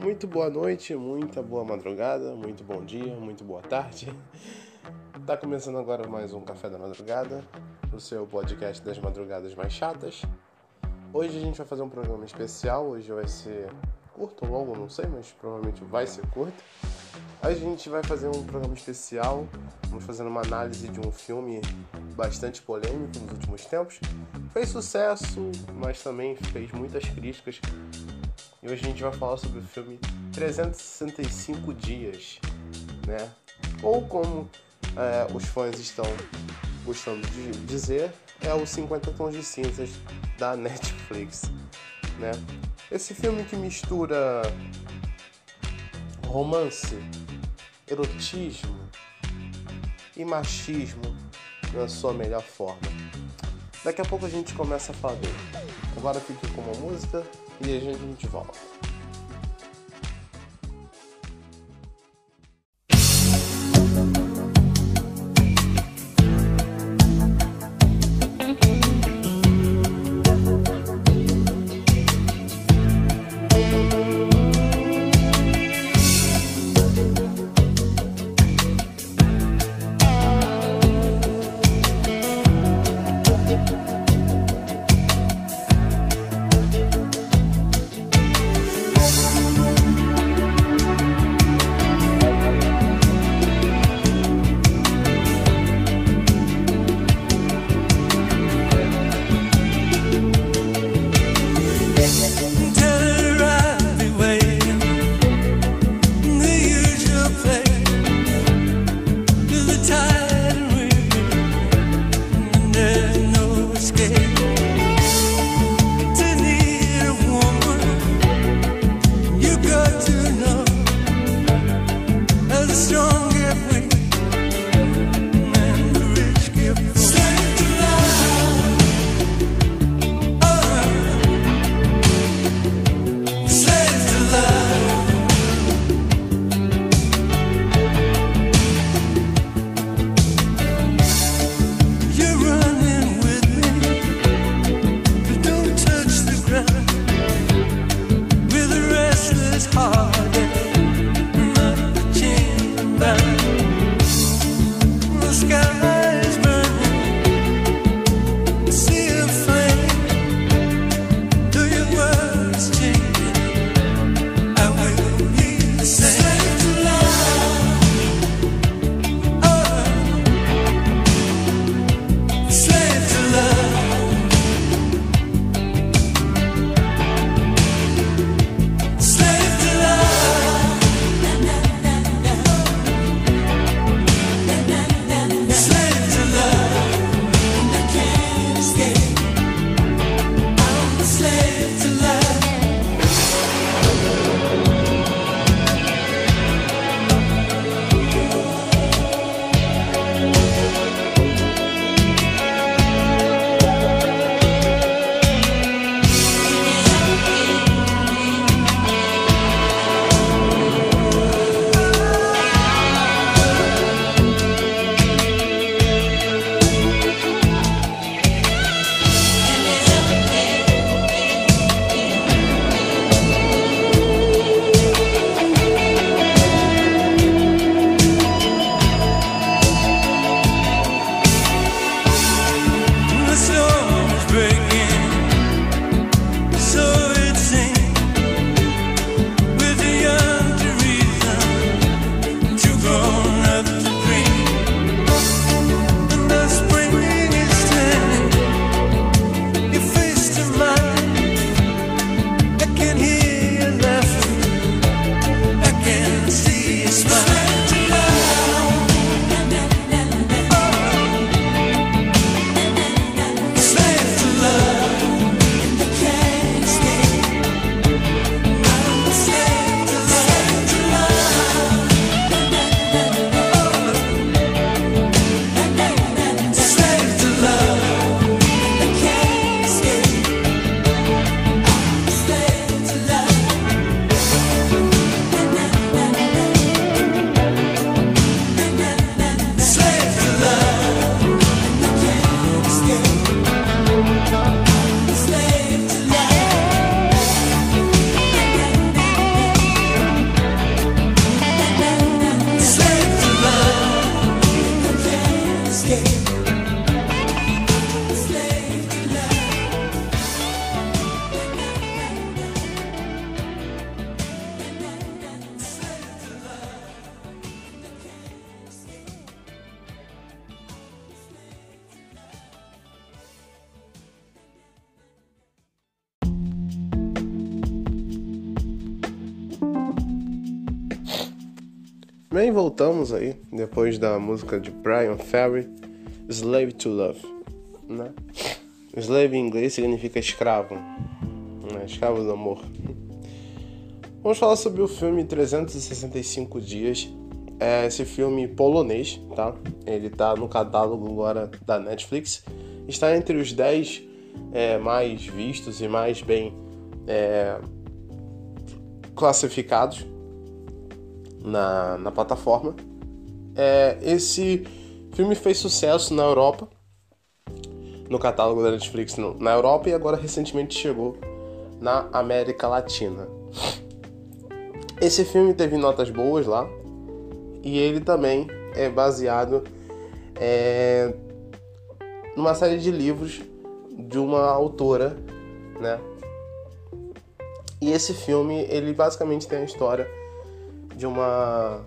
Muito boa noite, muita boa madrugada, muito bom dia, muito boa tarde. Tá começando agora mais um Café da Madrugada, o seu podcast das madrugadas mais chatas. Hoje a gente vai fazer um programa especial, hoje vai ser curto ou longo, não sei, mas provavelmente vai ser curto. A gente vai fazer um programa especial, vamos fazer uma análise de um filme bastante polêmico nos últimos tempos. Fez sucesso, mas também fez muitas críticas. E hoje a gente vai falar sobre o filme 365 Dias, né? Ou como é, os fãs estão gostando de dizer, é o 50 Tons de Cinzas da Netflix, né? Esse filme que mistura romance, erotismo e machismo na sua melhor forma. Daqui a pouco a gente começa a falar dele. Agora fique com uma música e a gente volta. Bem, voltamos aí, depois da música de Brian Ferry, Slave to Love. Né? Slave em inglês significa escravo, né? escravo do amor. Vamos falar sobre o filme 365 Dias. É esse filme polonês, tá? Ele tá no catálogo agora da Netflix. Está entre os 10 é, mais vistos e mais bem é, classificados na, na plataforma. É, esse filme fez sucesso na Europa, no catálogo da Netflix no, na Europa e agora recentemente chegou na América Latina. Esse filme teve notas boas lá e ele também é baseado é, numa série de livros de uma autora, né? E esse filme, ele basicamente tem a história de uma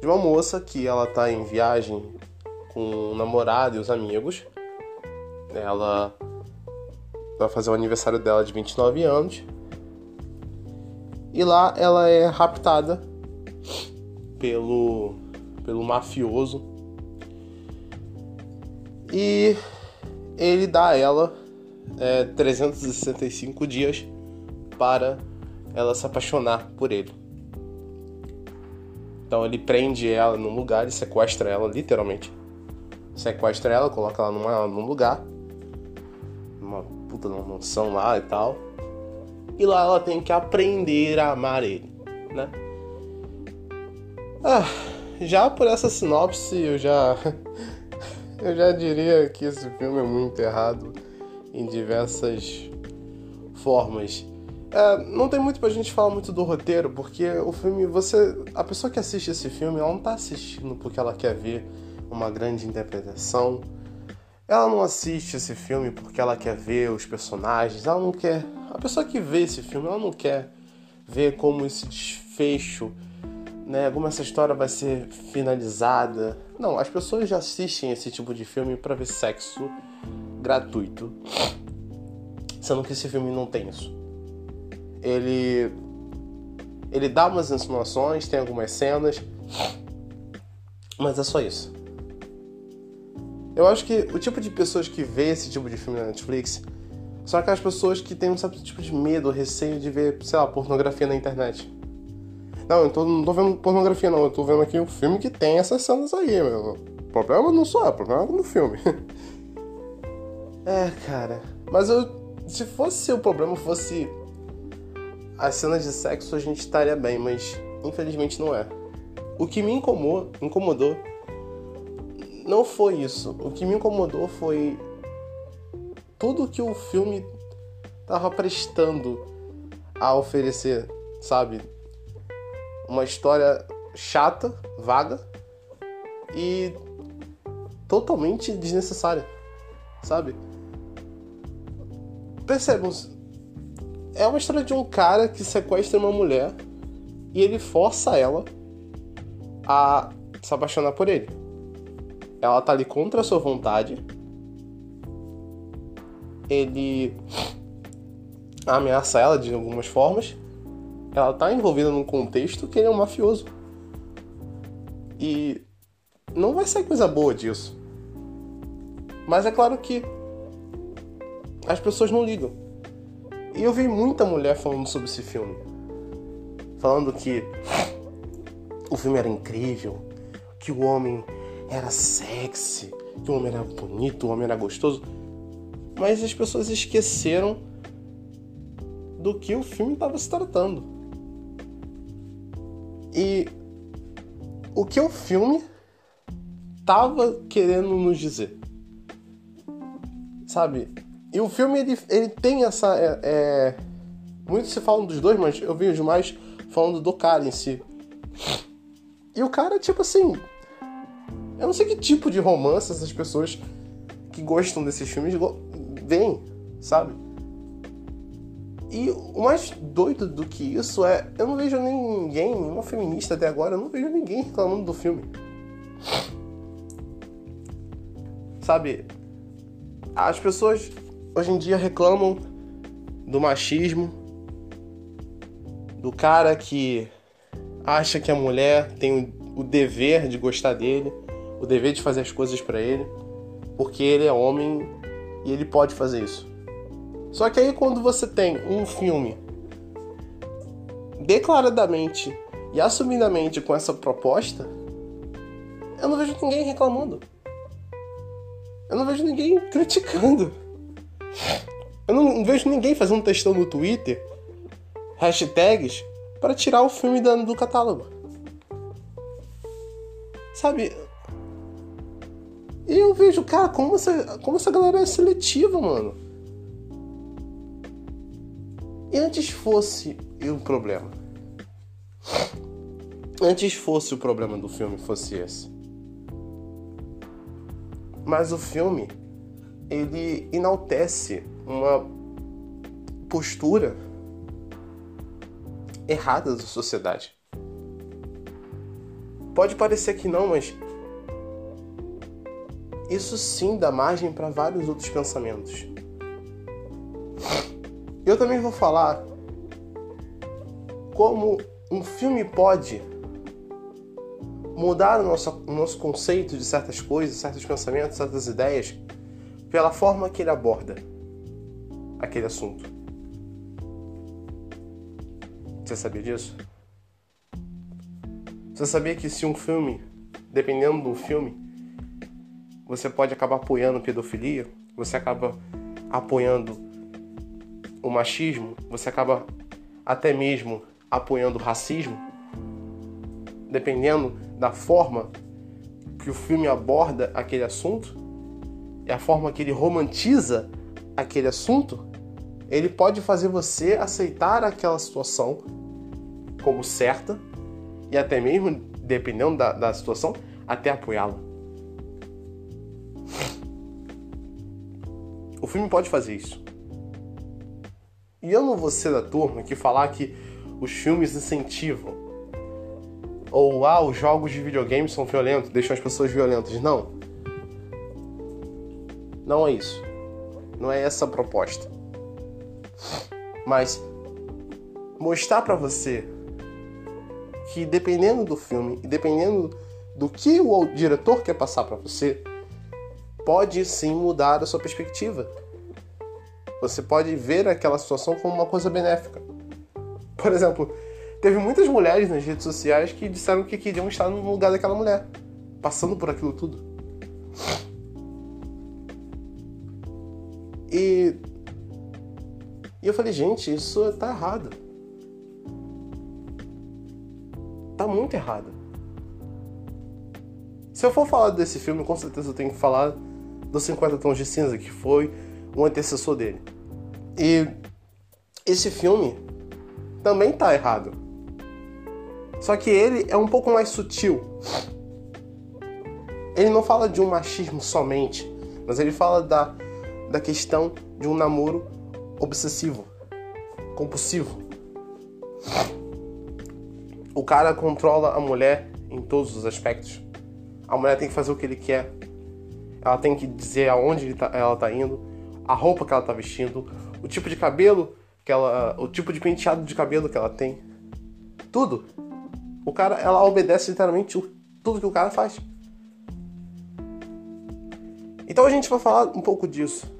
de uma moça que ela tá em viagem com o namorado e os amigos. Ela vai fazer o aniversário dela de 29 anos. E lá ela é raptada pelo pelo mafioso. E ele dá a ela é, 365 dias para ela se apaixonar por ele. Então ele prende ela num lugar e sequestra ela, literalmente. Sequestra ela, coloca ela numa, num lugar, numa puta numa mansão lá e tal. E lá ela tem que aprender a amar ele, né? Ah, já por essa sinopse eu já eu já diria que esse filme é muito errado em diversas formas. É, não tem muito pra gente falar muito do roteiro, porque o filme, você. A pessoa que assiste esse filme, ela não tá assistindo porque ela quer ver uma grande interpretação. Ela não assiste esse filme porque ela quer ver os personagens, ela não quer. A pessoa que vê esse filme, ela não quer ver como esse desfecho, né? Como essa história vai ser finalizada. Não, as pessoas já assistem esse tipo de filme para ver sexo gratuito. Sendo que esse filme não tem isso ele ele dá umas insinuações, tem algumas cenas, mas é só isso. Eu acho que o tipo de pessoas que vê esse tipo de filme na Netflix são aquelas pessoas que têm um certo tipo de medo, receio de ver, sei lá, pornografia na internet. Não, eu tô, não tô vendo pornografia não, eu tô vendo aqui um filme que tem essas cenas aí, meu. O problema não sou eu, o problema é no filme. é, cara. Mas eu, se fosse o problema fosse as cenas de sexo a gente estaria bem, mas infelizmente não é. O que me incomodou, incomodou não foi isso. O que me incomodou foi tudo que o filme tava prestando a oferecer, sabe? Uma história chata, vaga e totalmente desnecessária, sabe? Percebam, é uma história de um cara que sequestra uma mulher e ele força ela a se apaixonar por ele. Ela tá ali contra a sua vontade. Ele ameaça ela de algumas formas. Ela tá envolvida num contexto que ele é um mafioso. E não vai sair coisa boa disso. Mas é claro que as pessoas não ligam. E eu vi muita mulher falando sobre esse filme. Falando que o filme era incrível, que o homem era sexy, que o homem era bonito, o homem era gostoso. Mas as pessoas esqueceram do que o filme estava se tratando. E o que o filme estava querendo nos dizer. Sabe? E o filme, ele, ele tem essa. É, é... Se falam dos dois, mas eu vejo mais falando do cara em si. E o cara, tipo assim. Eu não sei que tipo de romance essas pessoas que gostam desses filmes veem, sabe? E o mais doido do que isso é. Eu não vejo ninguém, uma feminista até agora, eu não vejo ninguém reclamando do filme. Sabe? As pessoas hoje em dia reclamam do machismo, do cara que acha que a mulher tem o dever de gostar dele, o dever de fazer as coisas para ele, porque ele é homem e ele pode fazer isso. Só que aí quando você tem um filme declaradamente e assumidamente com essa proposta, eu não vejo ninguém reclamando. Eu não vejo ninguém criticando. Eu não vejo ninguém fazendo textão no Twitter, hashtags, para tirar o filme do catálogo. Sabe? E eu vejo, cara, como essa, como essa galera é seletiva, mano. E antes fosse o problema. Antes fosse o problema do filme, fosse esse. Mas o filme, ele enaltece uma postura errada da sociedade. Pode parecer que não, mas isso sim dá margem para vários outros pensamentos. Eu também vou falar como um filme pode mudar o nosso, o nosso conceito de certas coisas, certos pensamentos, certas ideias, pela forma que ele aborda aquele assunto. Você sabia disso? Você sabia que se um filme, dependendo do filme, você pode acabar apoiando pedofilia, você acaba apoiando o machismo, você acaba até mesmo apoiando o racismo, dependendo da forma que o filme aborda aquele assunto e a forma que ele romantiza aquele assunto, ele pode fazer você aceitar aquela situação como certa e até mesmo, dependendo da, da situação, até apoiá-la. O filme pode fazer isso. E eu não vou ser da turma que falar que os filmes incentivam ou ah, os jogos de videogame são violentos, deixam as pessoas violentas. Não. Não é isso. Não é essa a proposta. Mas mostrar para você que dependendo do filme e dependendo do que o diretor quer passar para você, pode sim mudar a sua perspectiva. Você pode ver aquela situação como uma coisa benéfica. Por exemplo, teve muitas mulheres nas redes sociais que disseram que queriam estar no lugar daquela mulher, passando por aquilo tudo. E, e eu falei, gente, isso tá errado. Tá muito errado. Se eu for falar desse filme, com certeza eu tenho que falar dos 50 Tons de Cinza, que foi o antecessor dele. E esse filme também tá errado. Só que ele é um pouco mais sutil. Ele não fala de um machismo somente, mas ele fala da, da questão de um namoro obsessivo, compulsivo. O cara controla a mulher em todos os aspectos. A mulher tem que fazer o que ele quer. Ela tem que dizer aonde tá, ela tá indo, a roupa que ela tá vestindo, o tipo de cabelo que ela, o tipo de penteado de cabelo que ela tem, tudo. O cara, ela obedece literalmente tudo que o cara faz. Então a gente vai falar um pouco disso.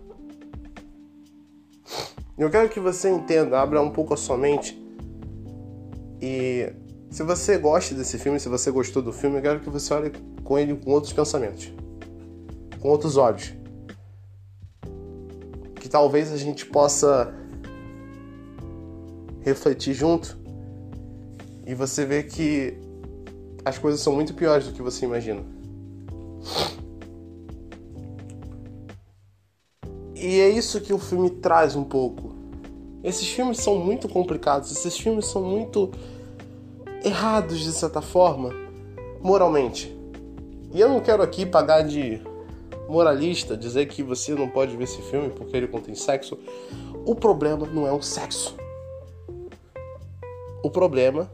Eu quero que você entenda, abra um pouco a sua mente. E se você gosta desse filme, se você gostou do filme, eu quero que você olhe com ele com outros pensamentos, com outros olhos talvez a gente possa refletir junto e você vê que as coisas são muito piores do que você imagina. E é isso que o filme traz um pouco. Esses filmes são muito complicados, esses filmes são muito errados de certa forma, moralmente. E eu não quero aqui pagar de moralista dizer que você não pode ver esse filme porque ele contém sexo, o problema não é o sexo. O problema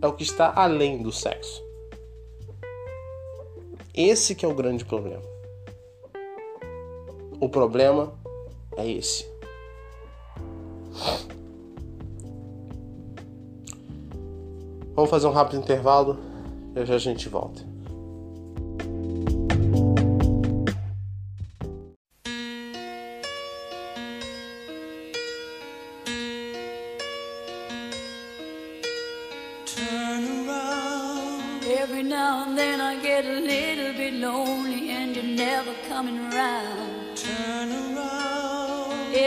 é o que está além do sexo. Esse que é o grande problema. O problema é esse. Vamos fazer um rápido intervalo e já a gente volta. Every now and then I get a little bit lonely and you're never coming around.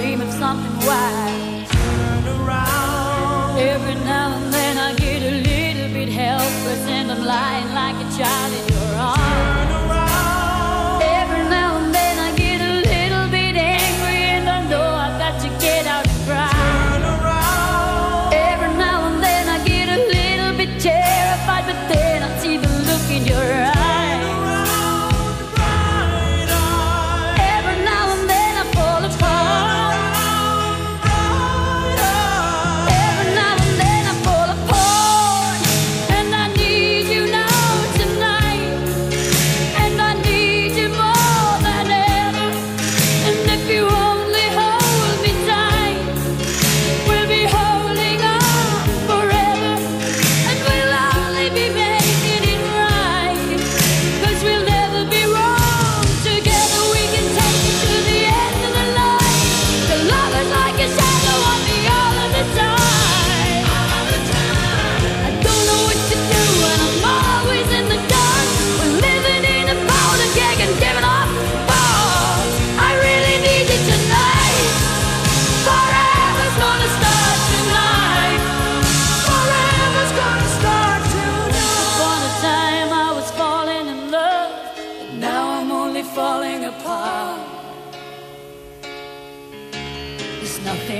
dream of something wild. Turn around. Every now and then I get a little bit helpless and I'm lying like a child.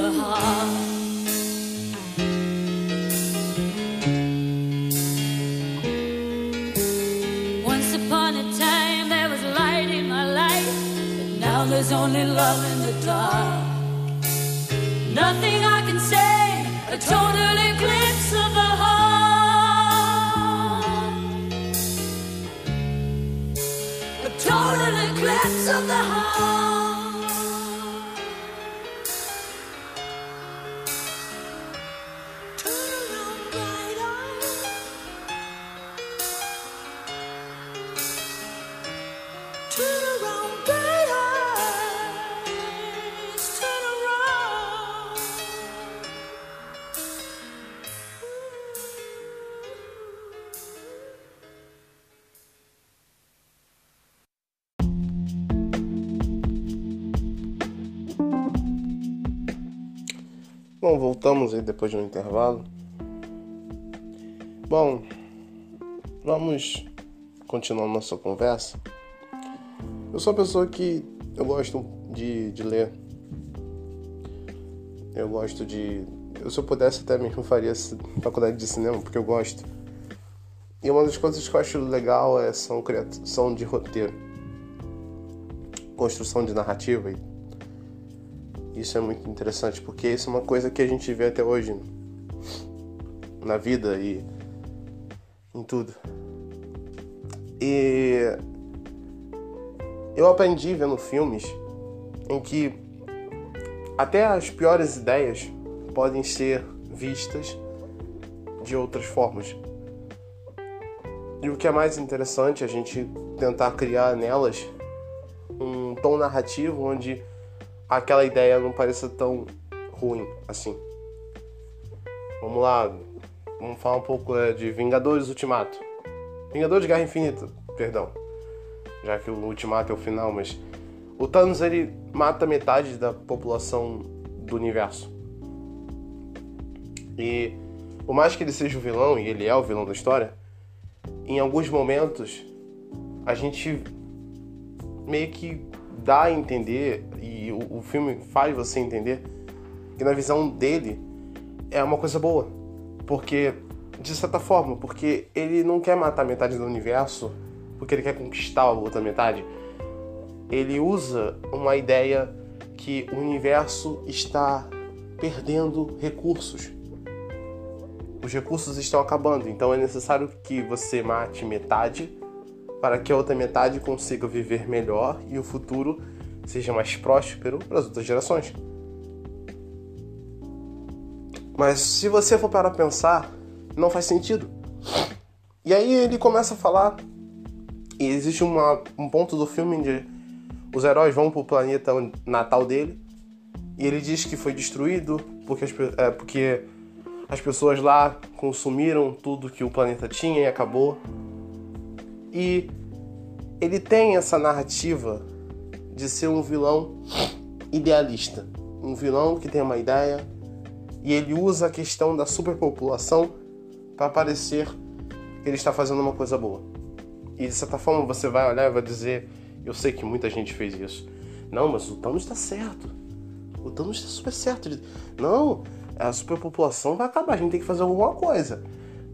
the heart. Voltamos aí depois de um intervalo. Bom, vamos continuar nossa conversa. Eu sou uma pessoa que eu gosto de, de ler. Eu gosto de. Eu, se eu pudesse, até mesmo faria faculdade de cinema, porque eu gosto. E uma das coisas que eu acho legal é são criação de roteiro, construção de narrativa. E isso é muito interessante, porque isso é uma coisa que a gente vê até hoje na vida e em tudo. E eu aprendi vendo filmes em que até as piores ideias podem ser vistas de outras formas. E o que é mais interessante é a gente tentar criar nelas um tom narrativo onde aquela ideia não pareça tão ruim assim. Vamos lá, vamos falar um pouco é, de Vingadores Ultimato. Vingadores Guerra Infinita, perdão. Já que o Ultimato é o final, mas o Thanos ele mata metade da população do universo. E por mais que ele seja o vilão, e ele é o vilão da história, em alguns momentos a gente meio que dá a entender, e o, o filme faz você entender, que na visão dele é uma coisa boa. Porque, de certa forma, porque ele não quer matar metade do universo, porque ele quer conquistar a outra metade. Ele usa uma ideia que o universo está perdendo recursos. Os recursos estão acabando, então é necessário que você mate metade para que a outra metade consiga viver melhor e o futuro seja mais próspero para as outras gerações. Mas se você for para pensar, não faz sentido. E aí ele começa a falar, e existe uma, um ponto do filme onde os heróis vão para o planeta natal dele, e ele diz que foi destruído porque as, é, porque as pessoas lá consumiram tudo que o planeta tinha e acabou. E ele tem essa narrativa de ser um vilão idealista, um vilão que tem uma ideia e ele usa a questão da superpopulação para parecer que ele está fazendo uma coisa boa. E de certa forma você vai olhar e vai dizer, eu sei que muita gente fez isso. Não, mas o Thanos está certo. O Thanos está super certo. Não, a superpopulação vai acabar, a gente tem que fazer alguma coisa.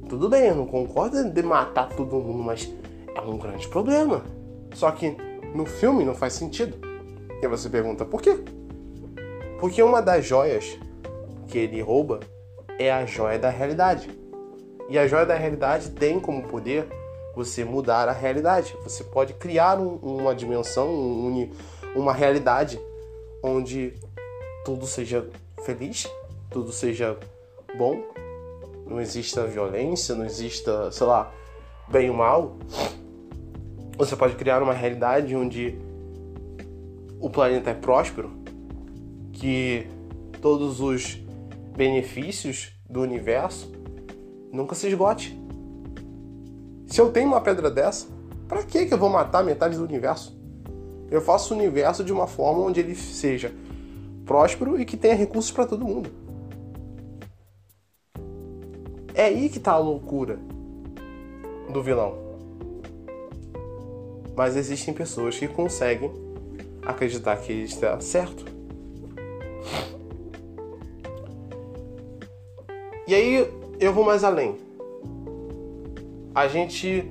Tudo bem, eu não concordo de matar todo mundo, mas é um grande problema. Só que no filme não faz sentido. E você pergunta, por quê? Porque uma das joias que ele rouba é a joia da realidade. E a joia da realidade tem como poder você mudar a realidade. Você pode criar um- uma dimensão, um uma realidade onde tudo seja feliz, tudo seja bom, não exista violência, não exista, sei lá, bem ou mal. Você pode criar uma realidade onde o planeta é próspero, que todos os benefícios do universo nunca se esgote. Se eu tenho uma pedra dessa, pra que eu vou matar metade do universo? Eu faço o universo de uma forma onde ele seja próspero e que tenha recursos para todo mundo. É aí que tá a loucura do vilão. Mas existem pessoas que conseguem acreditar que está certo. E aí eu vou mais além. A gente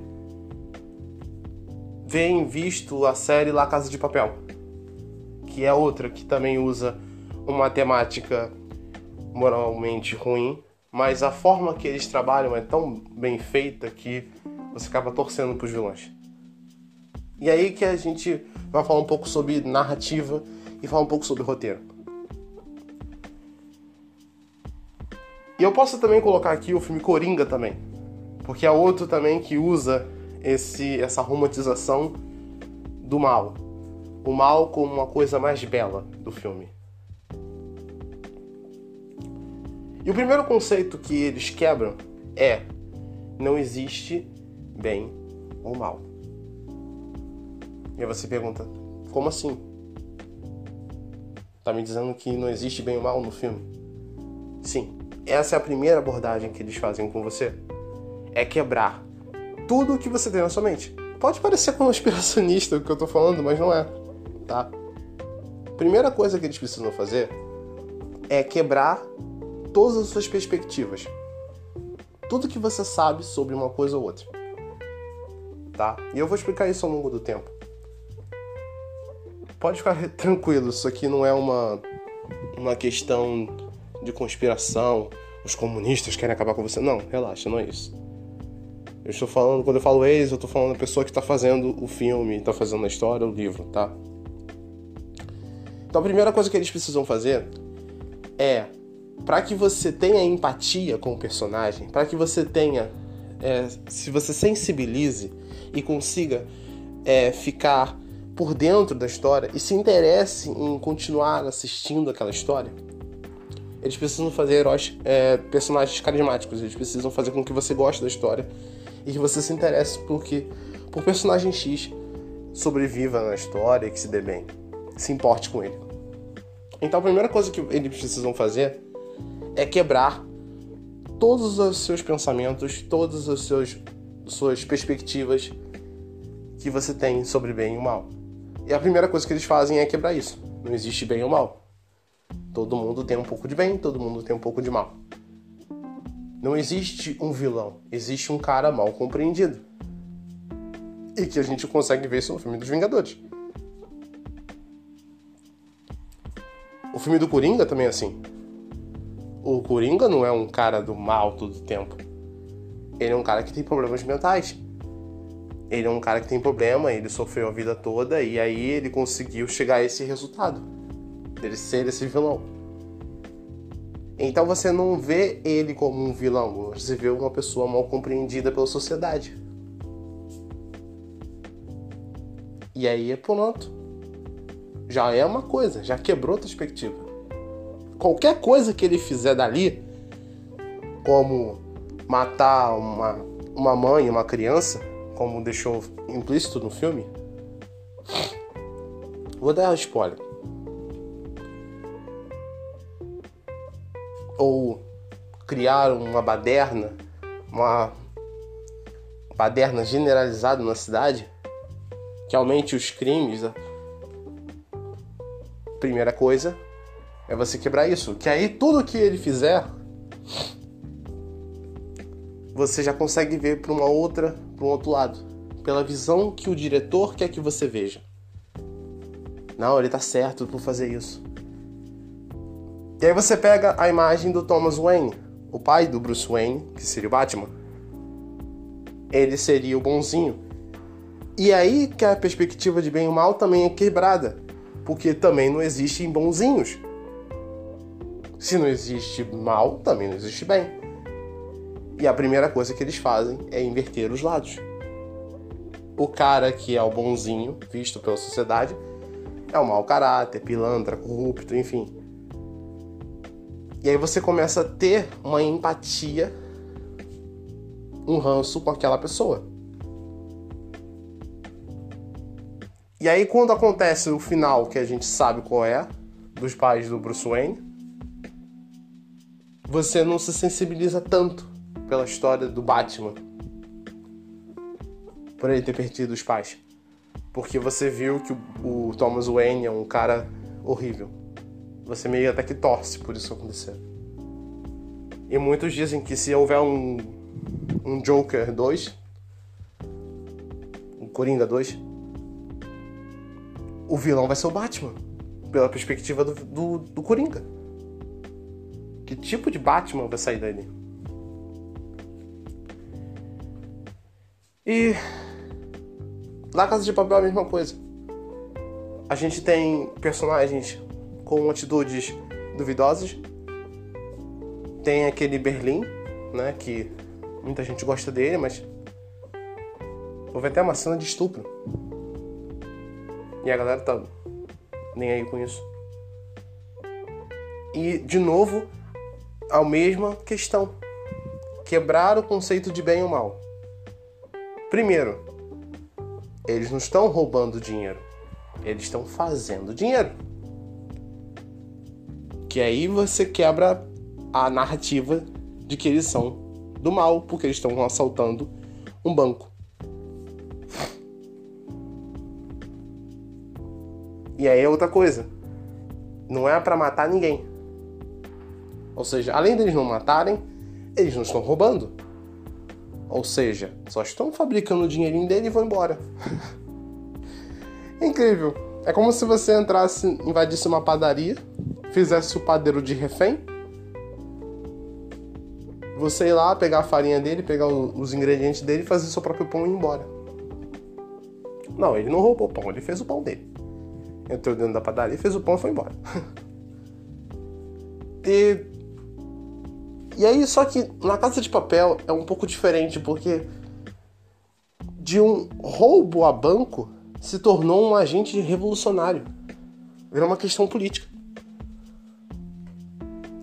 vem visto a série La Casa de Papel, que é outra que também usa uma temática moralmente ruim, mas a forma que eles trabalham é tão bem feita que você acaba torcendo pros vilões. E aí que a gente vai falar um pouco sobre narrativa e falar um pouco sobre roteiro. E eu posso também colocar aqui o filme Coringa também, porque é outro também que usa esse essa romantização do mal, o mal como uma coisa mais bela do filme. E o primeiro conceito que eles quebram é não existe bem ou mal. E aí você pergunta, como assim? Tá me dizendo que não existe bem ou mal no filme? Sim, essa é a primeira abordagem que eles fazem com você. É quebrar tudo o que você tem na sua mente. Pode parecer conspiracionista o que eu tô falando, mas não é, tá? Primeira coisa que eles precisam fazer é quebrar todas as suas perspectivas. Tudo que você sabe sobre uma coisa ou outra. Tá? E eu vou explicar isso ao longo do tempo. Pode ficar tranquilo, isso aqui não é uma, uma questão de conspiração, os comunistas querem acabar com você. Não, relaxa, não é isso. Eu estou falando, quando eu falo eles, eu estou falando da pessoa que está fazendo o filme, está fazendo a história, o livro, tá? Então a primeira coisa que eles precisam fazer é para que você tenha empatia com o personagem, para que você tenha, é, se você sensibilize e consiga é, ficar por dentro da história e se interesse em continuar assistindo aquela história, eles precisam fazer heróis, é, personagens carismáticos. Eles precisam fazer com que você goste da história e que você se interesse por que por personagem X sobreviva na história que se dê bem, se importe com ele. Então a primeira coisa que eles precisam fazer é quebrar todos os seus pensamentos, todas as suas perspectivas que você tem sobre bem e mal. E a primeira coisa que eles fazem é quebrar isso. Não existe bem ou mal. Todo mundo tem um pouco de bem, todo mundo tem um pouco de mal. Não existe um vilão, existe um cara mal compreendido. E que a gente consegue ver isso no filme dos Vingadores. O filme do Coringa também é assim. O Coringa não é um cara do mal todo o tempo. Ele é um cara que tem problemas mentais ele é um cara que tem problema, ele sofreu a vida toda e aí ele conseguiu chegar a esse resultado, dele ser esse vilão. Então você não vê ele como um vilão, você vê uma pessoa mal compreendida pela sociedade. E aí é pronto. Já é uma coisa, já quebrou a perspectiva. Qualquer coisa que ele fizer dali, como matar uma, uma mãe, uma criança, como deixou implícito no filme. Vou dar spoiler. Ou criar uma baderna, uma baderna generalizada na cidade que aumente os crimes. Primeira coisa é você quebrar isso. Que aí tudo que ele fizer você já consegue ver para uma outra, para um outro lado, pela visão que o diretor quer que você veja. Não, ele tá certo por fazer isso. E aí você pega a imagem do Thomas Wayne, o pai do Bruce Wayne, que seria o Batman. Ele seria o bonzinho. E aí que a perspectiva de bem e mal também é quebrada, porque também não existem bonzinhos. Se não existe mal, também não existe bem. E a primeira coisa que eles fazem é inverter os lados. O cara que é o bonzinho, visto pela sociedade, é o mau caráter, pilantra, corrupto, enfim. E aí você começa a ter uma empatia, um ranço com aquela pessoa. E aí quando acontece o final, que a gente sabe qual é, dos pais do Bruce Wayne, você não se sensibiliza tanto pela história do Batman. Por ele ter perdido os pais. Porque você viu que o, Thomas Wayne é um cara horrível. Você meio até que torce por isso acontecer. E muitos dizem que se houver um, um Joker 2, um Coringa 2, o vilão vai ser o Batman. Pela perspectiva do, do, do Coringa. Que tipo de Batman vai sair dali? E na Casa de Papel é a mesma coisa. A gente tem personagens com atitudes duvidosas. Tem aquele Berlim, né, que muita gente gosta dele, mas houve até uma cena de estupro. E a galera tá nem aí com isso. E de novo, a mesma questão. Quebrar o conceito de bem ou mal. Primeiro, eles não estão roubando dinheiro. Eles estão fazendo dinheiro. Que aí você quebra a narrativa de que eles são do mal, porque eles estão assaltando um banco. E aí é outra coisa. Não é para matar ninguém. Ou seja, além deles não matarem, eles não estão roubando. Ou seja, só estão fabricando o dinheirinho dele e vão embora. Incrível. É como se você entrasse, invadisse uma padaria, fizesse o padeiro de refém. Você ir lá, pegar a farinha dele, pegar os ingredientes dele, fazer seu próprio pão e ir embora. Não, ele não roubou o pão, ele fez o pão dele. Entrou dentro da padaria, fez o pão e foi embora. e e aí, só que na Casa de Papel é um pouco diferente, porque de um roubo a banco se tornou um agente revolucionário. Virou uma questão política.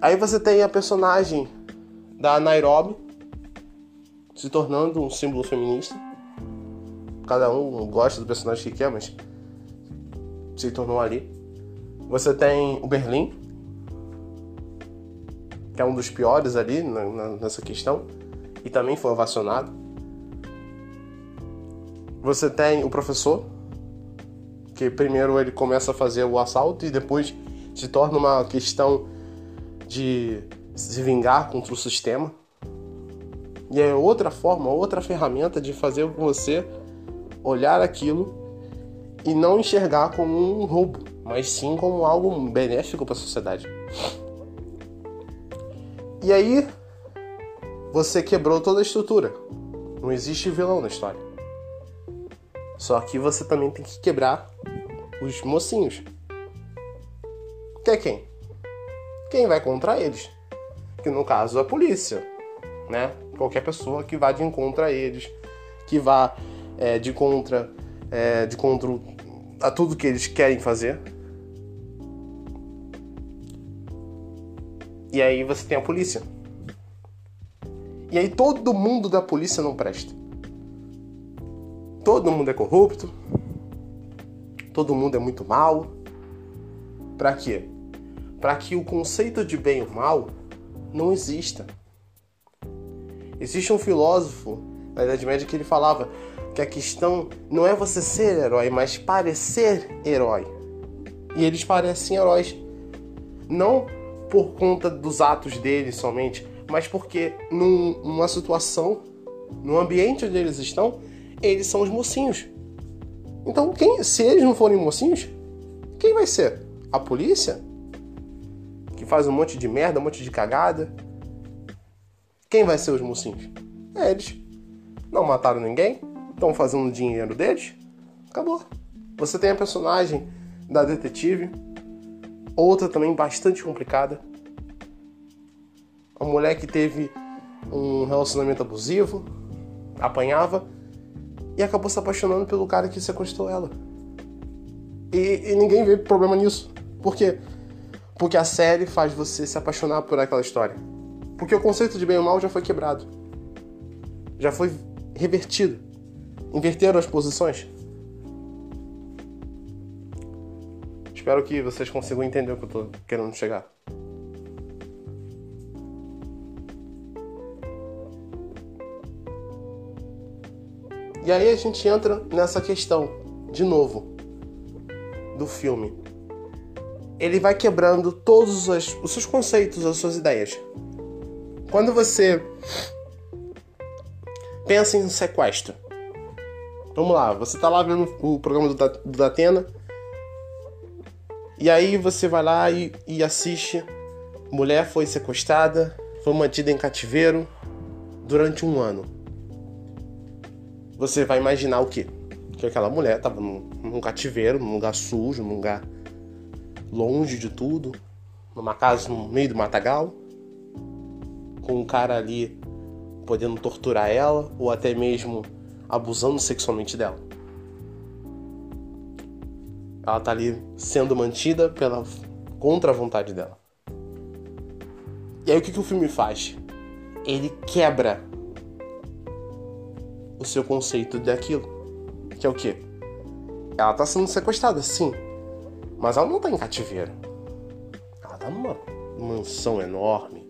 Aí você tem a personagem da Nairobi se tornando um símbolo feminista. Cada um gosta do personagem que quer, mas se tornou ali. Você tem o Berlim, que é um dos piores ali na, na, nessa questão, e também foi ovacionado. Você tem o professor, que primeiro ele começa a fazer o assalto e depois se torna uma questão de se vingar contra o sistema. E é outra forma, outra ferramenta de fazer você olhar aquilo e não enxergar como um roubo, mas sim como algo benéfico para a sociedade. E aí você quebrou toda a estrutura. Não existe vilão na história. Só que você também tem que quebrar os mocinhos. Que é quem? Quem vai contra eles? Que no caso a polícia, né? Qualquer pessoa que vá de encontro a eles, que vá é, de contra, é, de contra a tudo que eles querem fazer, E aí você tem a polícia. E aí todo mundo da polícia não presta. Todo mundo é corrupto. Todo mundo é muito mal. Para quê? Para que o conceito de bem ou mal não exista. Existe um filósofo na Idade Média que ele falava que a questão não é você ser herói, mas parecer herói. E eles parecem heróis. Não por conta dos atos deles somente, mas porque num, numa situação, no ambiente onde eles estão, eles são os mocinhos. Então, quem, se eles não forem mocinhos, quem vai ser? A polícia? Que faz um monte de merda, um monte de cagada? Quem vai ser os mocinhos? É eles. Não mataram ninguém, estão fazendo dinheiro deles. Acabou. Você tem a personagem da detetive, Outra também bastante complicada. Uma mulher que teve um relacionamento abusivo, apanhava e acabou se apaixonando pelo cara que sequestrou ela. E, e ninguém vê problema nisso. Por quê? Porque a série faz você se apaixonar por aquela história. Porque o conceito de bem ou mal já foi quebrado. Já foi revertido. Inverteram as posições. Espero que vocês consigam entender o que eu tô querendo chegar. E aí a gente entra nessa questão, de novo, do filme. Ele vai quebrando todos os, os seus conceitos, as suas ideias. Quando você pensa em sequestro, vamos lá, você tá lá vendo o programa do, do Datena e aí você vai lá e, e assiste mulher foi sequestrada, foi mantida em cativeiro durante um ano. Você vai imaginar o quê? Que aquela mulher estava num, num cativeiro, num lugar sujo, num lugar longe de tudo, numa casa no meio do matagal, com um cara ali podendo torturar ela ou até mesmo abusando sexualmente dela. Ela tá ali sendo mantida pela contra a vontade dela. E aí o que, que o filme faz? Ele quebra o seu conceito daquilo. Que é o quê? Ela tá sendo sequestrada, sim. Mas ela não tá em cativeiro. Ela tá numa mansão enorme.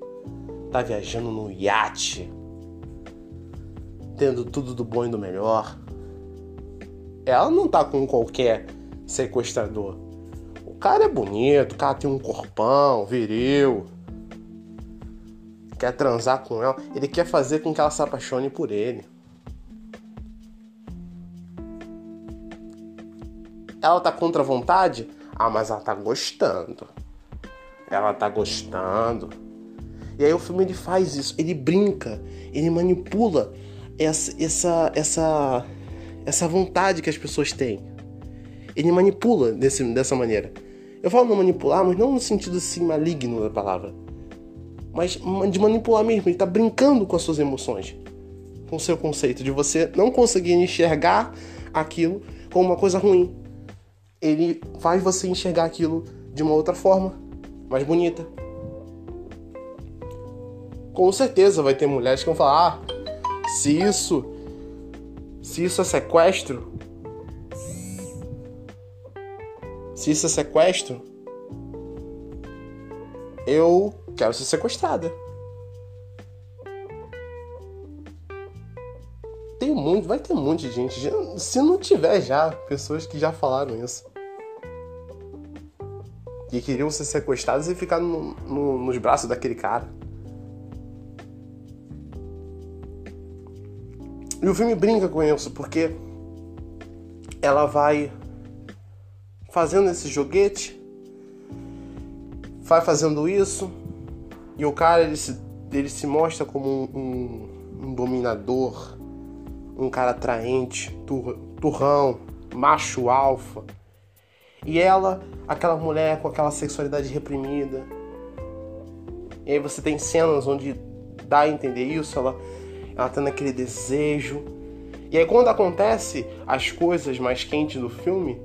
Tá viajando no iate. Tendo tudo do bom e do melhor. Ela não tá com qualquer sequestrador. O cara é bonito, o cara tem um corpão, viril. Quer transar com ela, ele quer fazer com que ela se apaixone por ele. Ela tá contra a vontade? Ah, mas ela tá gostando. Ela tá gostando. E aí o filme ele faz isso, ele brinca, ele manipula essa essa essa essa vontade que as pessoas têm. Ele manipula desse, dessa maneira. Eu falo não manipular, mas não no sentido assim maligno da palavra. Mas de manipular mesmo, ele tá brincando com as suas emoções. Com o seu conceito de você não conseguir enxergar aquilo como uma coisa ruim. Ele faz você enxergar aquilo de uma outra forma, mais bonita. Com certeza vai ter mulheres que vão falar: ah, se isso, se isso é sequestro, se isso é sequestro, eu quero ser sequestrada. Tem muito, vai ter um monte de gente. Se não tiver já, pessoas que já falaram isso. Que queriam ser sequestradas e ficar no, no, nos braços daquele cara. E o filme brinca com isso, porque ela vai fazendo esse joguete, vai fazendo isso, e o cara ele se, ele se mostra como um, um, um dominador, um cara atraente, tur, turrão, macho alfa. E ela, aquela mulher com aquela sexualidade reprimida. E aí você tem cenas onde dá a entender isso, ela ela tá naquele desejo. E aí quando acontece as coisas mais quentes do filme,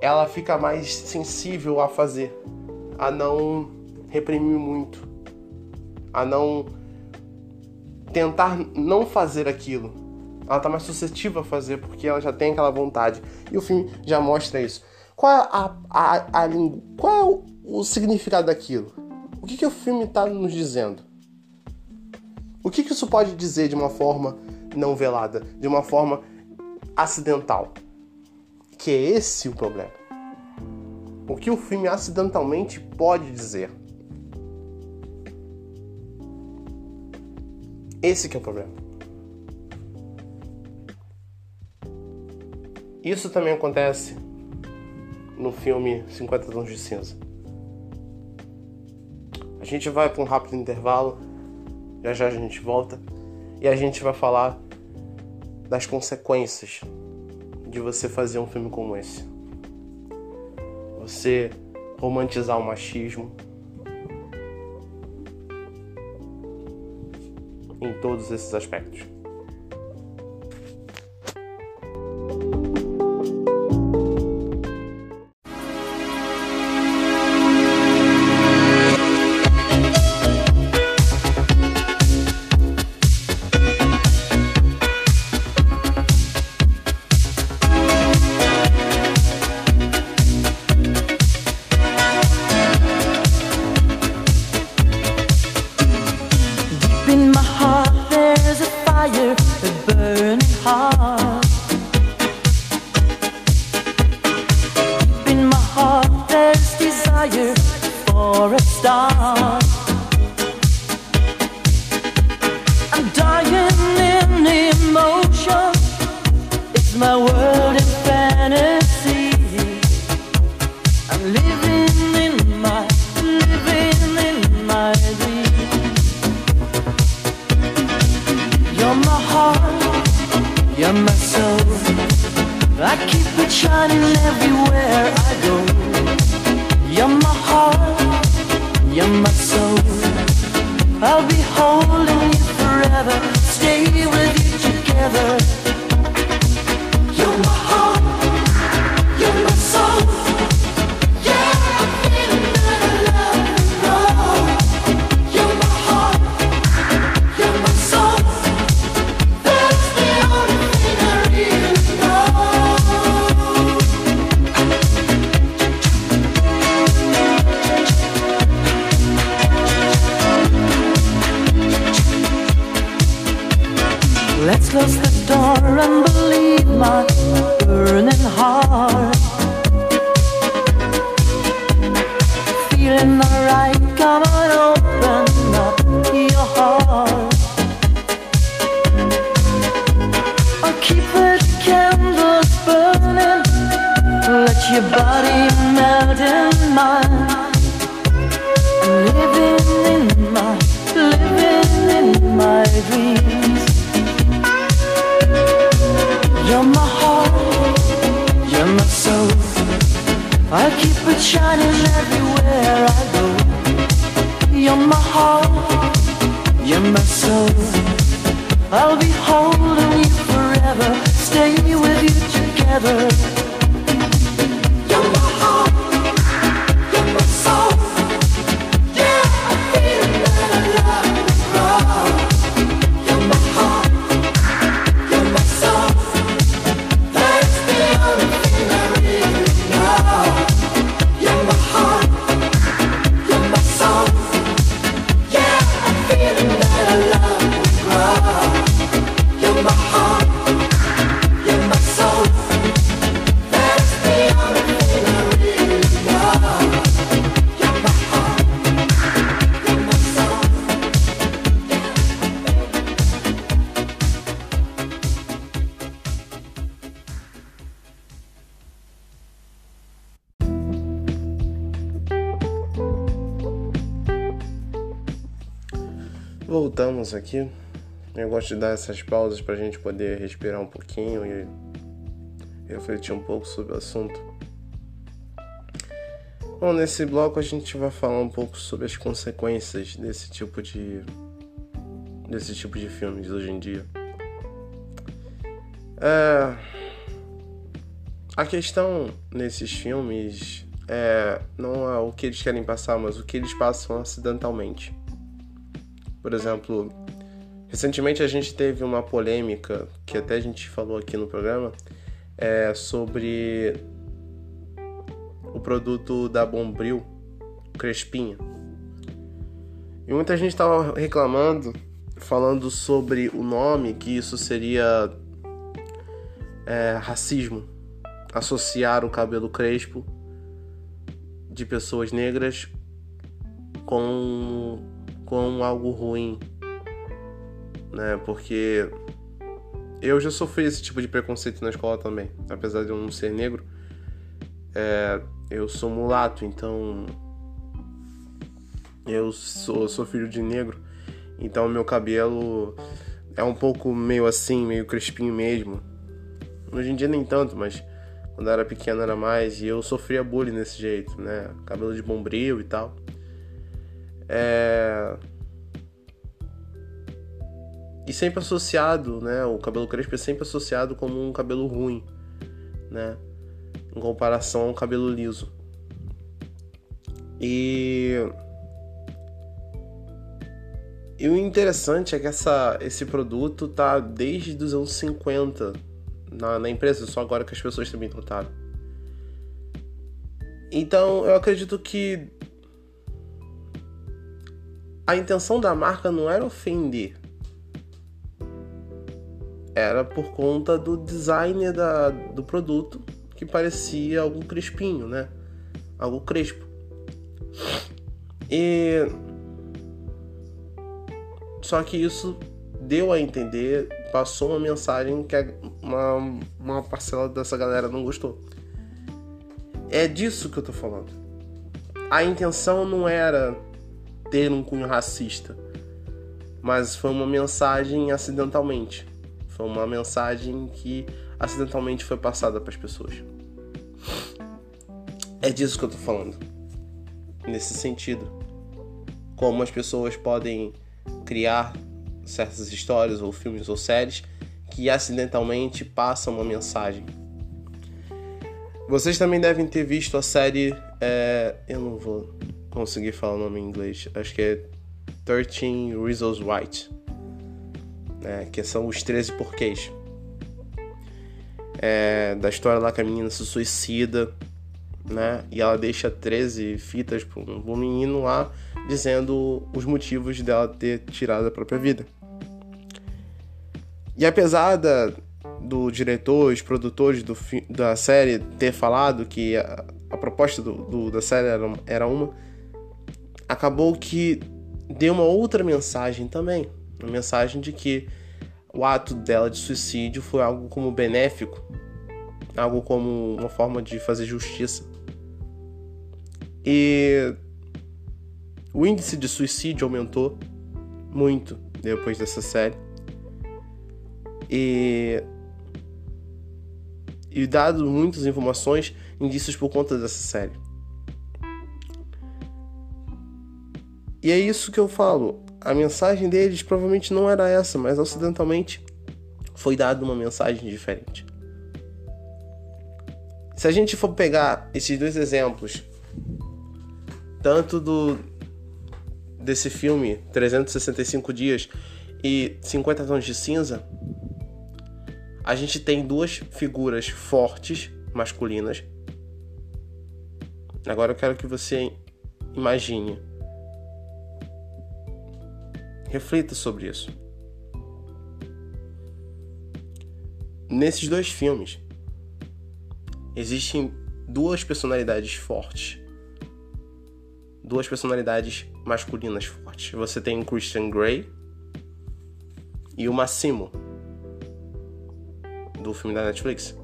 ela fica mais sensível a fazer, a não reprimir muito, a não tentar não fazer aquilo. Ela tá mais suscetível a fazer porque ela já tem aquela vontade. E o filme já mostra isso. Qual é a, a, a, qual é o, o significado daquilo? O que, que o filme está nos dizendo? O que, que isso pode dizer de uma forma não velada, de uma forma acidental? Que é esse o problema. O que o filme acidentalmente pode dizer? Esse que é o problema. Isso também acontece no filme 50 Tons de Cinza. A gente vai para um rápido intervalo já já a gente volta e a gente vai falar das consequências de você fazer um filme como esse. Você romantizar o machismo em todos esses aspectos. Voltamos aqui. Eu gosto de dar essas pausas pra gente poder respirar um pouquinho e refletir um pouco sobre o assunto. Bom, nesse bloco a gente vai falar um pouco sobre as consequências desse tipo de desse tipo de filmes hoje em dia. É, a questão nesses filmes é não é o que eles querem passar, mas o que eles passam acidentalmente. Por exemplo, recentemente a gente teve uma polêmica que até a gente falou aqui no programa é sobre o produto da Bombril, Crespinha. E muita gente estava reclamando, falando sobre o nome, que isso seria é, racismo, associar o cabelo crespo de pessoas negras com, com algo ruim, né? Porque eu já sofri esse tipo de preconceito na escola também, apesar de eu não ser negro. É, eu sou mulato, então eu sou, sou filho de negro, então meu cabelo é um pouco meio assim, meio crespinho mesmo. Hoje em dia nem tanto, mas quando eu era pequeno era mais e eu sofria bullying desse jeito, né? Cabelo de bombril e tal. É... E sempre associado, né? O cabelo crespo é sempre associado como um cabelo ruim, né? Em comparação ao cabelo liso. E e o interessante é que essa, esse produto tá desde os anos 50 na, na empresa, só agora que as pessoas também notaram. Então eu acredito que a intenção da marca não era ofender. Era por conta do design da, do produto que parecia algo crespinho, né? Algo crespo. E só que isso deu a entender, passou uma mensagem que uma, uma parcela dessa galera não gostou. É disso que eu tô falando. A intenção não era ter um cunho racista, mas foi uma mensagem acidentalmente. Foi uma mensagem que acidentalmente foi passada para as pessoas. É disso que eu tô falando. Nesse sentido. como as pessoas podem criar certas histórias ou filmes ou séries que acidentalmente passam uma mensagem. Vocês também devem ter visto a série. é, eu não vou conseguir falar o nome em inglês. Acho que é 13 Reasons White. né, que são os 13 porquês. É, da história lá que a menina se suicida, né? E ela deixa 13 fitas para um menino lá dizendo os motivos dela ter tirado a própria vida. E apesar da, do diretor, os produtores do, da série ter falado que a, a proposta do, do- da série era, era uma, acabou que deu uma outra mensagem também. Uma mensagem de que o ato dela de suicídio foi algo como benéfico, algo como uma forma de fazer justiça. E o índice de suicídio aumentou muito depois dessa série. E e dado muitas informações, indícios por conta dessa série. E é isso que eu falo. A mensagem deles provavelmente não era essa, mas ocidentalmente foi dada uma mensagem diferente. Se a gente for pegar esses dois exemplos, tanto do desse filme 365 dias e 50 tons de cinza, a gente tem duas figuras fortes masculinas. Agora eu quero que você imagine. Reflita sobre isso. Nesses dois filmes, existem duas personalidades fortes. Duas personalidades masculinas fortes. Você tem o Christian Grey e o Massimo, do filme da Netflix.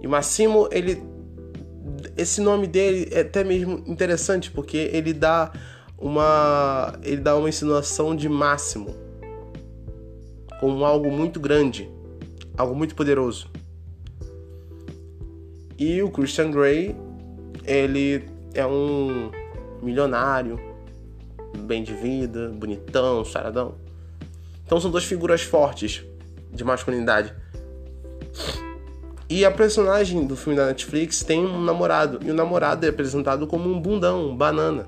E o Massimo, ele. Esse nome dele é até mesmo interessante, porque ele dá uma. Ele dá uma insinuação de máximo. Como algo muito grande. Algo muito poderoso. E o Christian Grey, ele é um milionário, bem de vida, bonitão, saradão. Então são duas figuras fortes de masculinidade. E a personagem do filme da Netflix tem um namorado. E o namorado é apresentado como um bundão, um banana.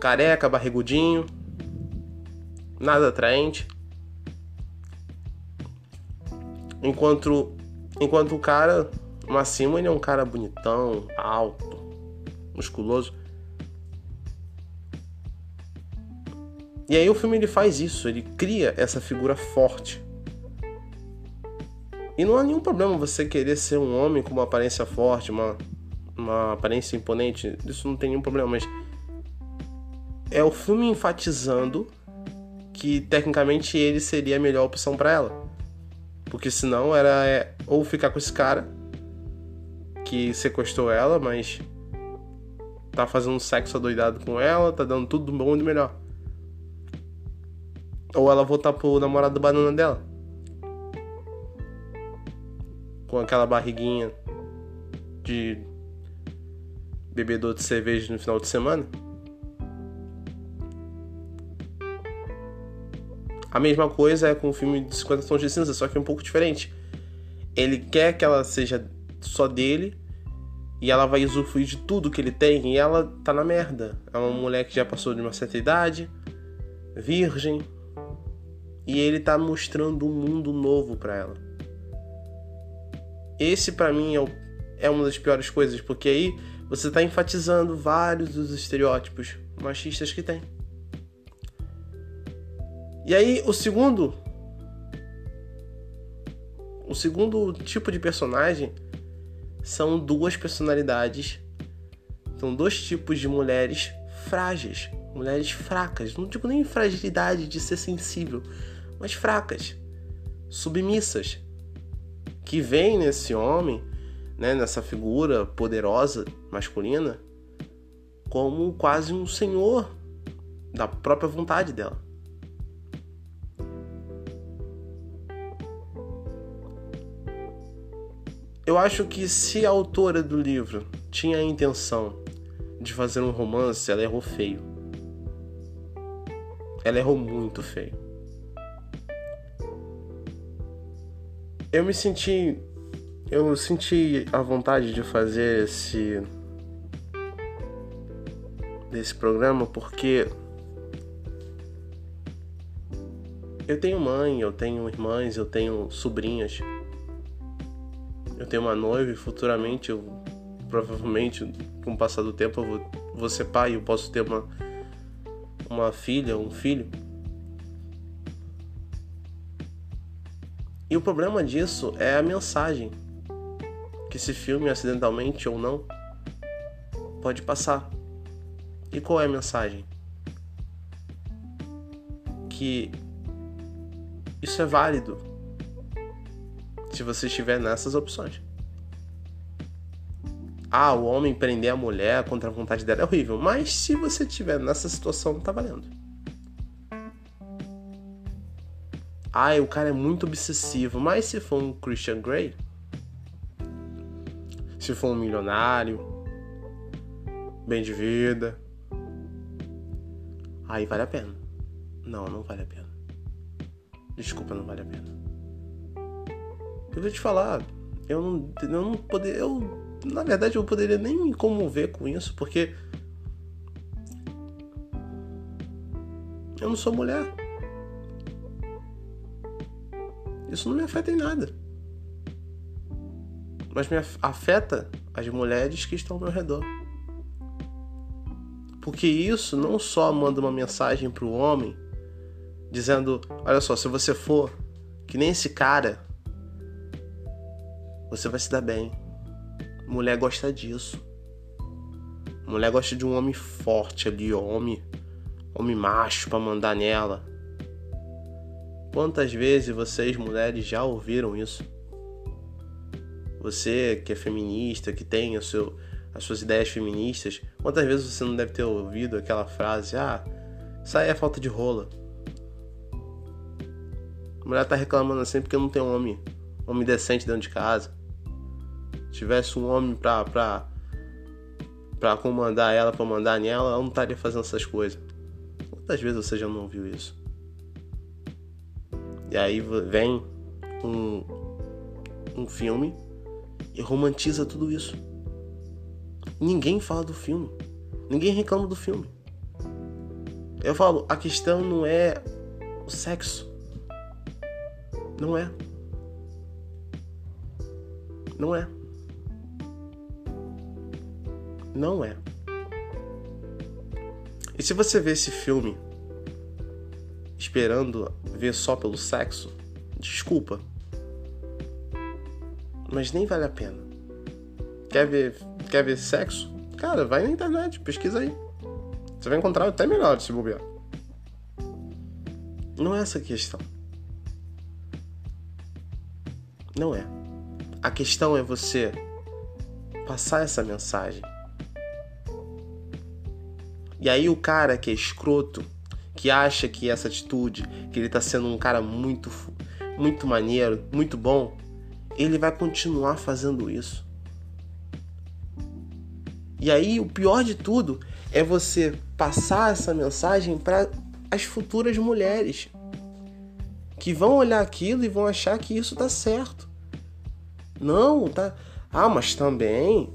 Careca, barrigudinho. Nada atraente. Enquanto, enquanto o cara, Massimo, ele é um cara bonitão, alto, musculoso. E aí o filme ele faz isso, ele cria essa figura forte. E não há nenhum problema você querer ser um homem com uma aparência forte, uma, uma aparência imponente. Isso não tem nenhum problema, mas é o filme enfatizando que tecnicamente ele seria a melhor opção para ela. Porque senão era é, ou ficar com esse cara que sequestrou ela, mas tá fazendo sexo adoidado com ela, tá dando tudo bom e do melhor. Ou ela voltar pro namorado banana dela. Com aquela barriguinha de bebedor de cerveja no final de semana. A mesma coisa é com o filme de 50 Tons de Cinza, só que um pouco diferente. Ele quer que ela seja só dele e ela vai usufruir de tudo que ele tem e ela tá na merda. É uma mulher que já passou de uma certa idade, virgem, e ele tá mostrando um mundo novo para ela. Esse para mim é, o- é uma das piores coisas, porque aí você tá enfatizando vários dos estereótipos machistas que tem. E aí o segundo o segundo tipo de personagem são duas personalidades. São dois tipos de mulheres frágeis, mulheres fracas. Não digo nem fragilidade de ser sensível, mas fracas, submissas, que veem nesse homem, né, nessa figura poderosa masculina, como quase um senhor da própria vontade dela. Eu acho que se a autora do livro tinha a intenção de fazer um romance, ela errou feio. Ela errou muito feio. Eu me senti. Eu senti a vontade de fazer esse. desse programa porque. Eu tenho mãe, eu tenho irmãs, eu tenho sobrinhas. Eu tenho uma noiva e futuramente eu provavelmente com o passar do tempo eu vou, vou ser pai, eu posso ter uma uma filha, um filho. E o problema disso é a mensagem que esse filme, acidentalmente ou não, pode passar. E qual é a mensagem? Que isso é válido se você estiver nessas opções. Ah, o homem prender a mulher contra a vontade dela é horrível, mas se você estiver nessa situação, tá valendo. Ah, o cara é muito obsessivo, mas se for um Christian Grey, se for um milionário, bem de vida, aí vale a pena. Não, não vale a pena. Desculpa, não vale a pena. Eu vou te falar, eu não, eu não eu na verdade eu poderia nem me comover com isso, porque eu não sou mulher. Isso não me afeta em nada. Mas me afeta as mulheres que estão ao meu redor. Porque isso não só manda uma mensagem para o homem dizendo: olha só, se você for que nem esse cara, você vai se dar bem. Mulher gosta disso. Mulher gosta de um homem forte ali, homem, homem macho para mandar nela. Quantas vezes vocês mulheres já ouviram isso? Você que é feminista, que tem o seu, as suas ideias feministas, quantas vezes você não deve ter ouvido aquela frase: Ah, isso aí é falta de rola. A mulher tá reclamando assim porque não tem um homem, homem decente dentro de casa. Se tivesse um homem pra, pra, pra comandar ela, pra mandar nela, ela não estaria fazendo essas coisas. Quantas vezes você já não ouviu isso? E aí vem um, um filme e romantiza tudo isso. Ninguém fala do filme. Ninguém reclama do filme. Eu falo, a questão não é o sexo. Não é. Não é. Não é. E se você vê esse filme esperando ver só pelo sexo, desculpa. Mas nem vale a pena. Quer ver, quer ver sexo? Cara, vai na internet, pesquisa aí. Você vai encontrar até melhor se bobear. Não é essa a questão. Não é. A questão é você passar essa mensagem. E aí o cara que é escroto, que acha que essa atitude, que ele tá sendo um cara muito muito maneiro, muito bom, ele vai continuar fazendo isso. E aí o pior de tudo é você passar essa mensagem para as futuras mulheres que vão olhar aquilo e vão achar que isso tá certo. Não, tá. Ah, mas também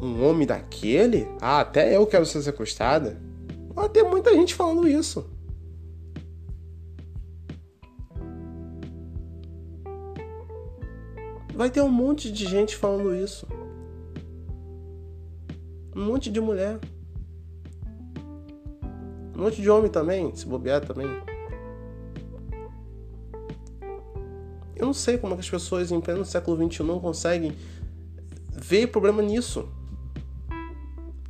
um homem daquele? Ah, até eu quero ser sequestrada. Vai ter muita gente falando isso. Vai ter um monte de gente falando isso. Um monte de mulher. Um monte de homem também, se bobear também. Eu não sei como é que as pessoas em pleno século XXI não conseguem ver problema nisso.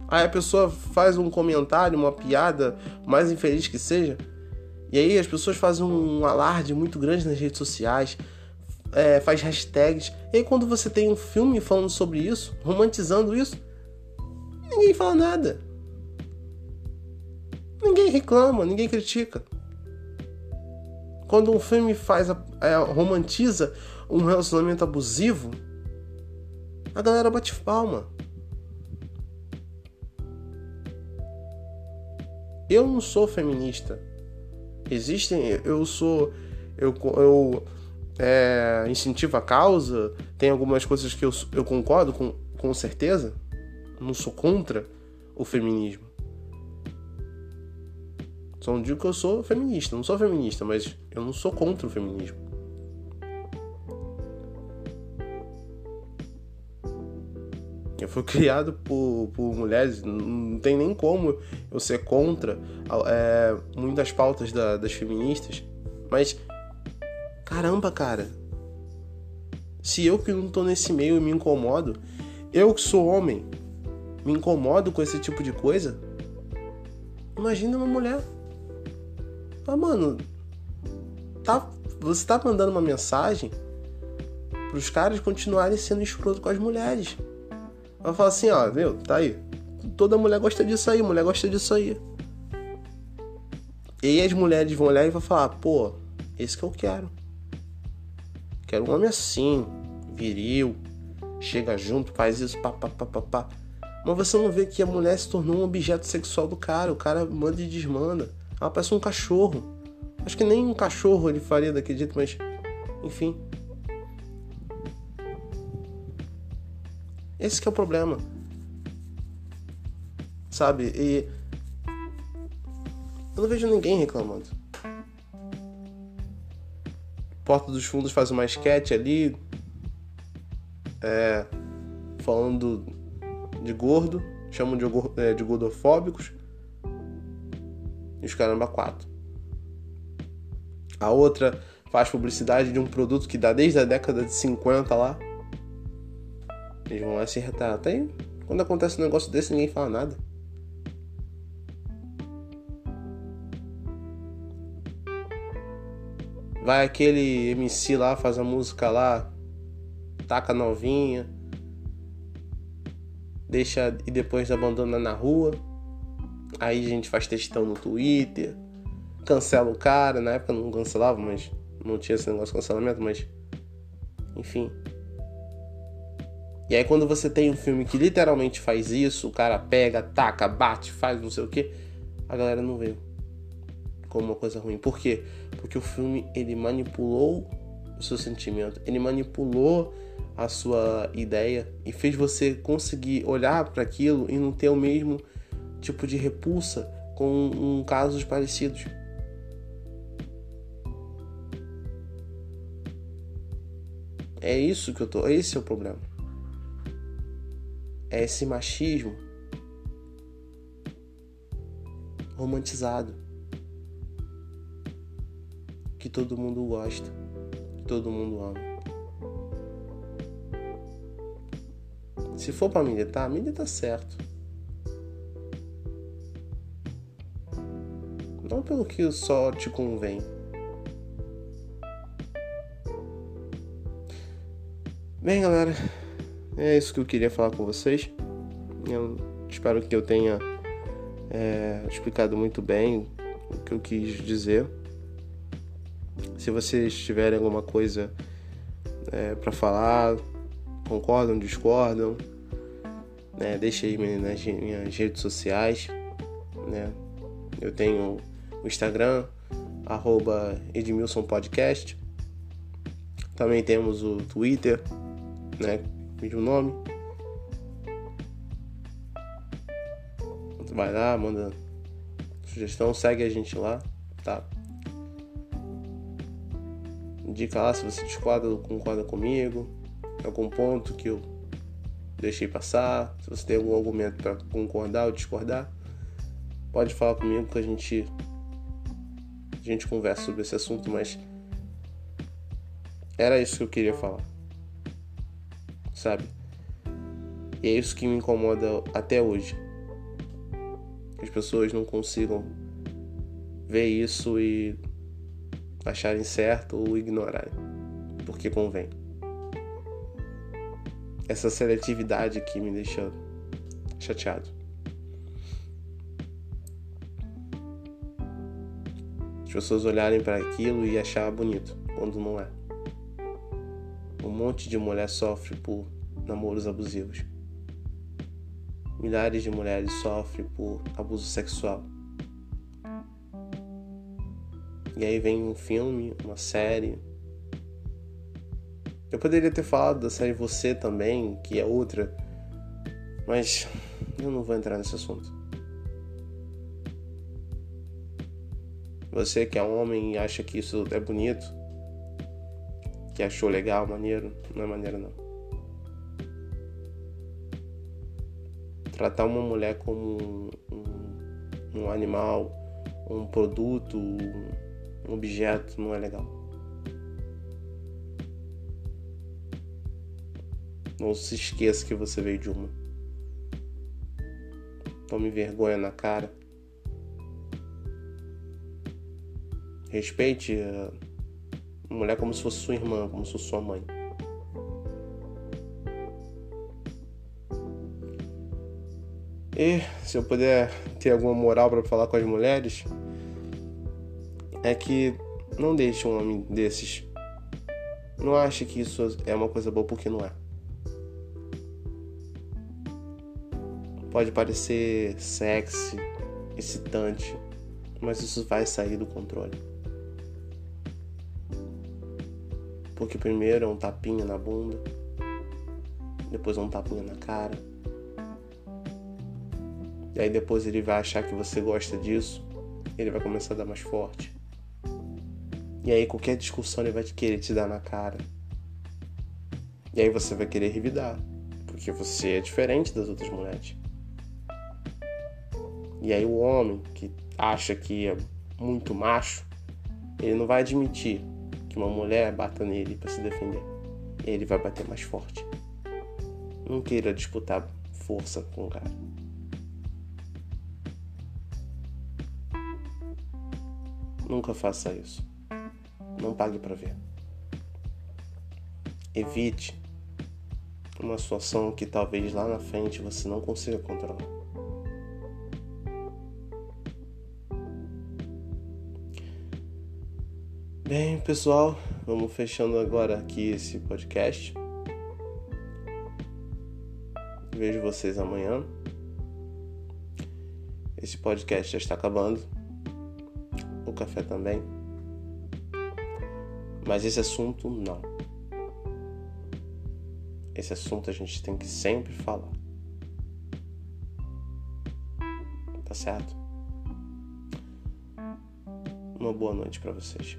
Aí a pessoa faz um comentário, uma piada, mais infeliz que seja, e aí as pessoas fazem um alarde muito grande nas redes sociais, é, faz hashtags. E aí quando você tem um filme falando sobre isso, romantizando isso, ninguém fala nada. Ninguém reclama, ninguém critica. Quando um filme faz é, romantiza um relacionamento abusivo, a galera bate palma. Eu não sou feminista. Existem. Eu sou. Eu, eu é, incentivo a causa. Tem algumas coisas que eu, eu concordo com, com certeza. Não sou contra o feminismo. Só não digo que eu sou feminista. Não sou feminista, mas eu não sou contra o feminismo. Fui criado por, por mulheres, não tem nem como eu ser contra é, muitas pautas da- das feministas. Mas, caramba, cara. Se eu que não tô nesse meio me incomodo, eu que sou homem, me incomodo com esse tipo de coisa, imagina uma mulher. Ah, mano, tá, você tá mandando uma mensagem pros caras continuarem sendo escroto com as mulheres. Ela fala assim, ó, viu? Tá aí. Toda mulher gosta disso aí, mulher gosta disso aí. E aí as mulheres vão olhar e vão falar, pô, esse que eu quero. Quero um homem assim, viril, chega junto, faz isso, pá, pá, pá, pá, pá. Mas você não vê que a mulher se tornou um objeto sexual do cara. O cara manda e desmanda. Ela parece um cachorro. Acho que nem um cachorro ele faria daquele jeito, mas enfim. Esse que é o problema. Sabe? E eu não vejo ninguém reclamando. Porta dos Fundos faz uma sketch ali, é, falando de gordo, chamam de, é, de gordofóbicos, e os caramba quatro. A outra faz publicidade de um produto que dá desde a década de 50 lá. Eles vão lá se retratar. Até quando acontece um negócio desse, ninguém fala nada. Vai aquele MC lá, faz a música lá, taca novinha, deixa e depois abandona na rua. Aí a gente faz textão no Twitter, cancela o cara. Na época não cancelava, mas não tinha esse negócio de cancelamento, mas enfim. E aí quando você tem um filme que literalmente faz isso, o cara pega, taca, bate, faz não sei o que, a galera não vê como uma coisa ruim. Por quê? Porque o filme ele manipulou o seu sentimento, ele manipulou a sua ideia e fez você conseguir olhar para aquilo e não ter o mesmo tipo de repulsa com um, casos parecidos. É isso que eu tô. Esse é o problema. É esse machismo romantizado que todo mundo gosta, que todo mundo ama. Se for pra militar, milita certo. Não pelo que só te convém. Bem, galera, é isso que eu queria falar com vocês. Eu espero que eu tenha é, explicado muito bem o que eu quis dizer. Se vocês tiverem alguma coisa é, para falar, concordam, discordam, né, deixa aí nas minhas redes sociais. Né? Eu tenho o Instagram, arroba Edmilson Podcast. Também temos o Twitter, né? Mesmo nome. Vai lá, manda sugestão, segue a gente lá, tá? Indica lá se você discorda ou concorda comigo, algum ponto que eu deixei passar, se você tem algum argumento para concordar ou discordar, pode falar comigo que a gente a gente conversa sobre esse assunto, mas era isso que eu queria falar. Sabe? E é isso que me incomoda até hoje. Que as pessoas não consigam ver isso e acharem certo ou ignorarem. Porque convém. Essa seletividade aqui me deixa chateado. As pessoas olharem para aquilo e achar bonito, quando não é. Um monte de mulher sofre por namoros abusivos. Milhares de mulheres sofrem por abuso sexual. E aí vem um filme, uma série. Eu poderia ter falado da série Você também, que é outra, mas eu não vou entrar nesse assunto. Você que é homem e acha que isso é bonito, que achou legal, maneiro, não é maneiro não. Tratar uma mulher como um, um, animal, um produto, um objeto não é legal. Não se esqueça que você veio de uma. Tome vergonha na cara. Respeite a mulher como se fosse sua irmã, como se fosse sua mãe. E se eu puder ter alguma moral para falar com as mulheres, é que não deixe um homem desses. Não ache que isso é uma coisa boa porque não é. Pode parecer sexy, excitante, mas isso vai sair do controle. Porque primeiro é um tapinha na bunda, depois é um tapinha na cara. E aí depois ele vai achar que você gosta disso, ele vai começar a dar mais forte. E aí qualquer discussão ele vai querer te dar na cara. E aí você vai querer revidar, porque você é diferente das outras mulheres. E aí o homem que acha que é muito macho, ele não vai admitir que uma mulher bata nele para se defender. Ele vai bater mais forte. Não queira disputar força com o cara. Nunca faça isso. Não pague para ver. Evite uma situação que talvez lá na frente você não consiga controlar. Bem, pessoal, vamos fechando agora aqui esse podcast. Vejo vocês amanhã. Esse podcast já está acabando. Café também. Mas esse assunto não. Esse assunto a gente tem que sempre falar. Tá certo? Uma boa noite para vocês.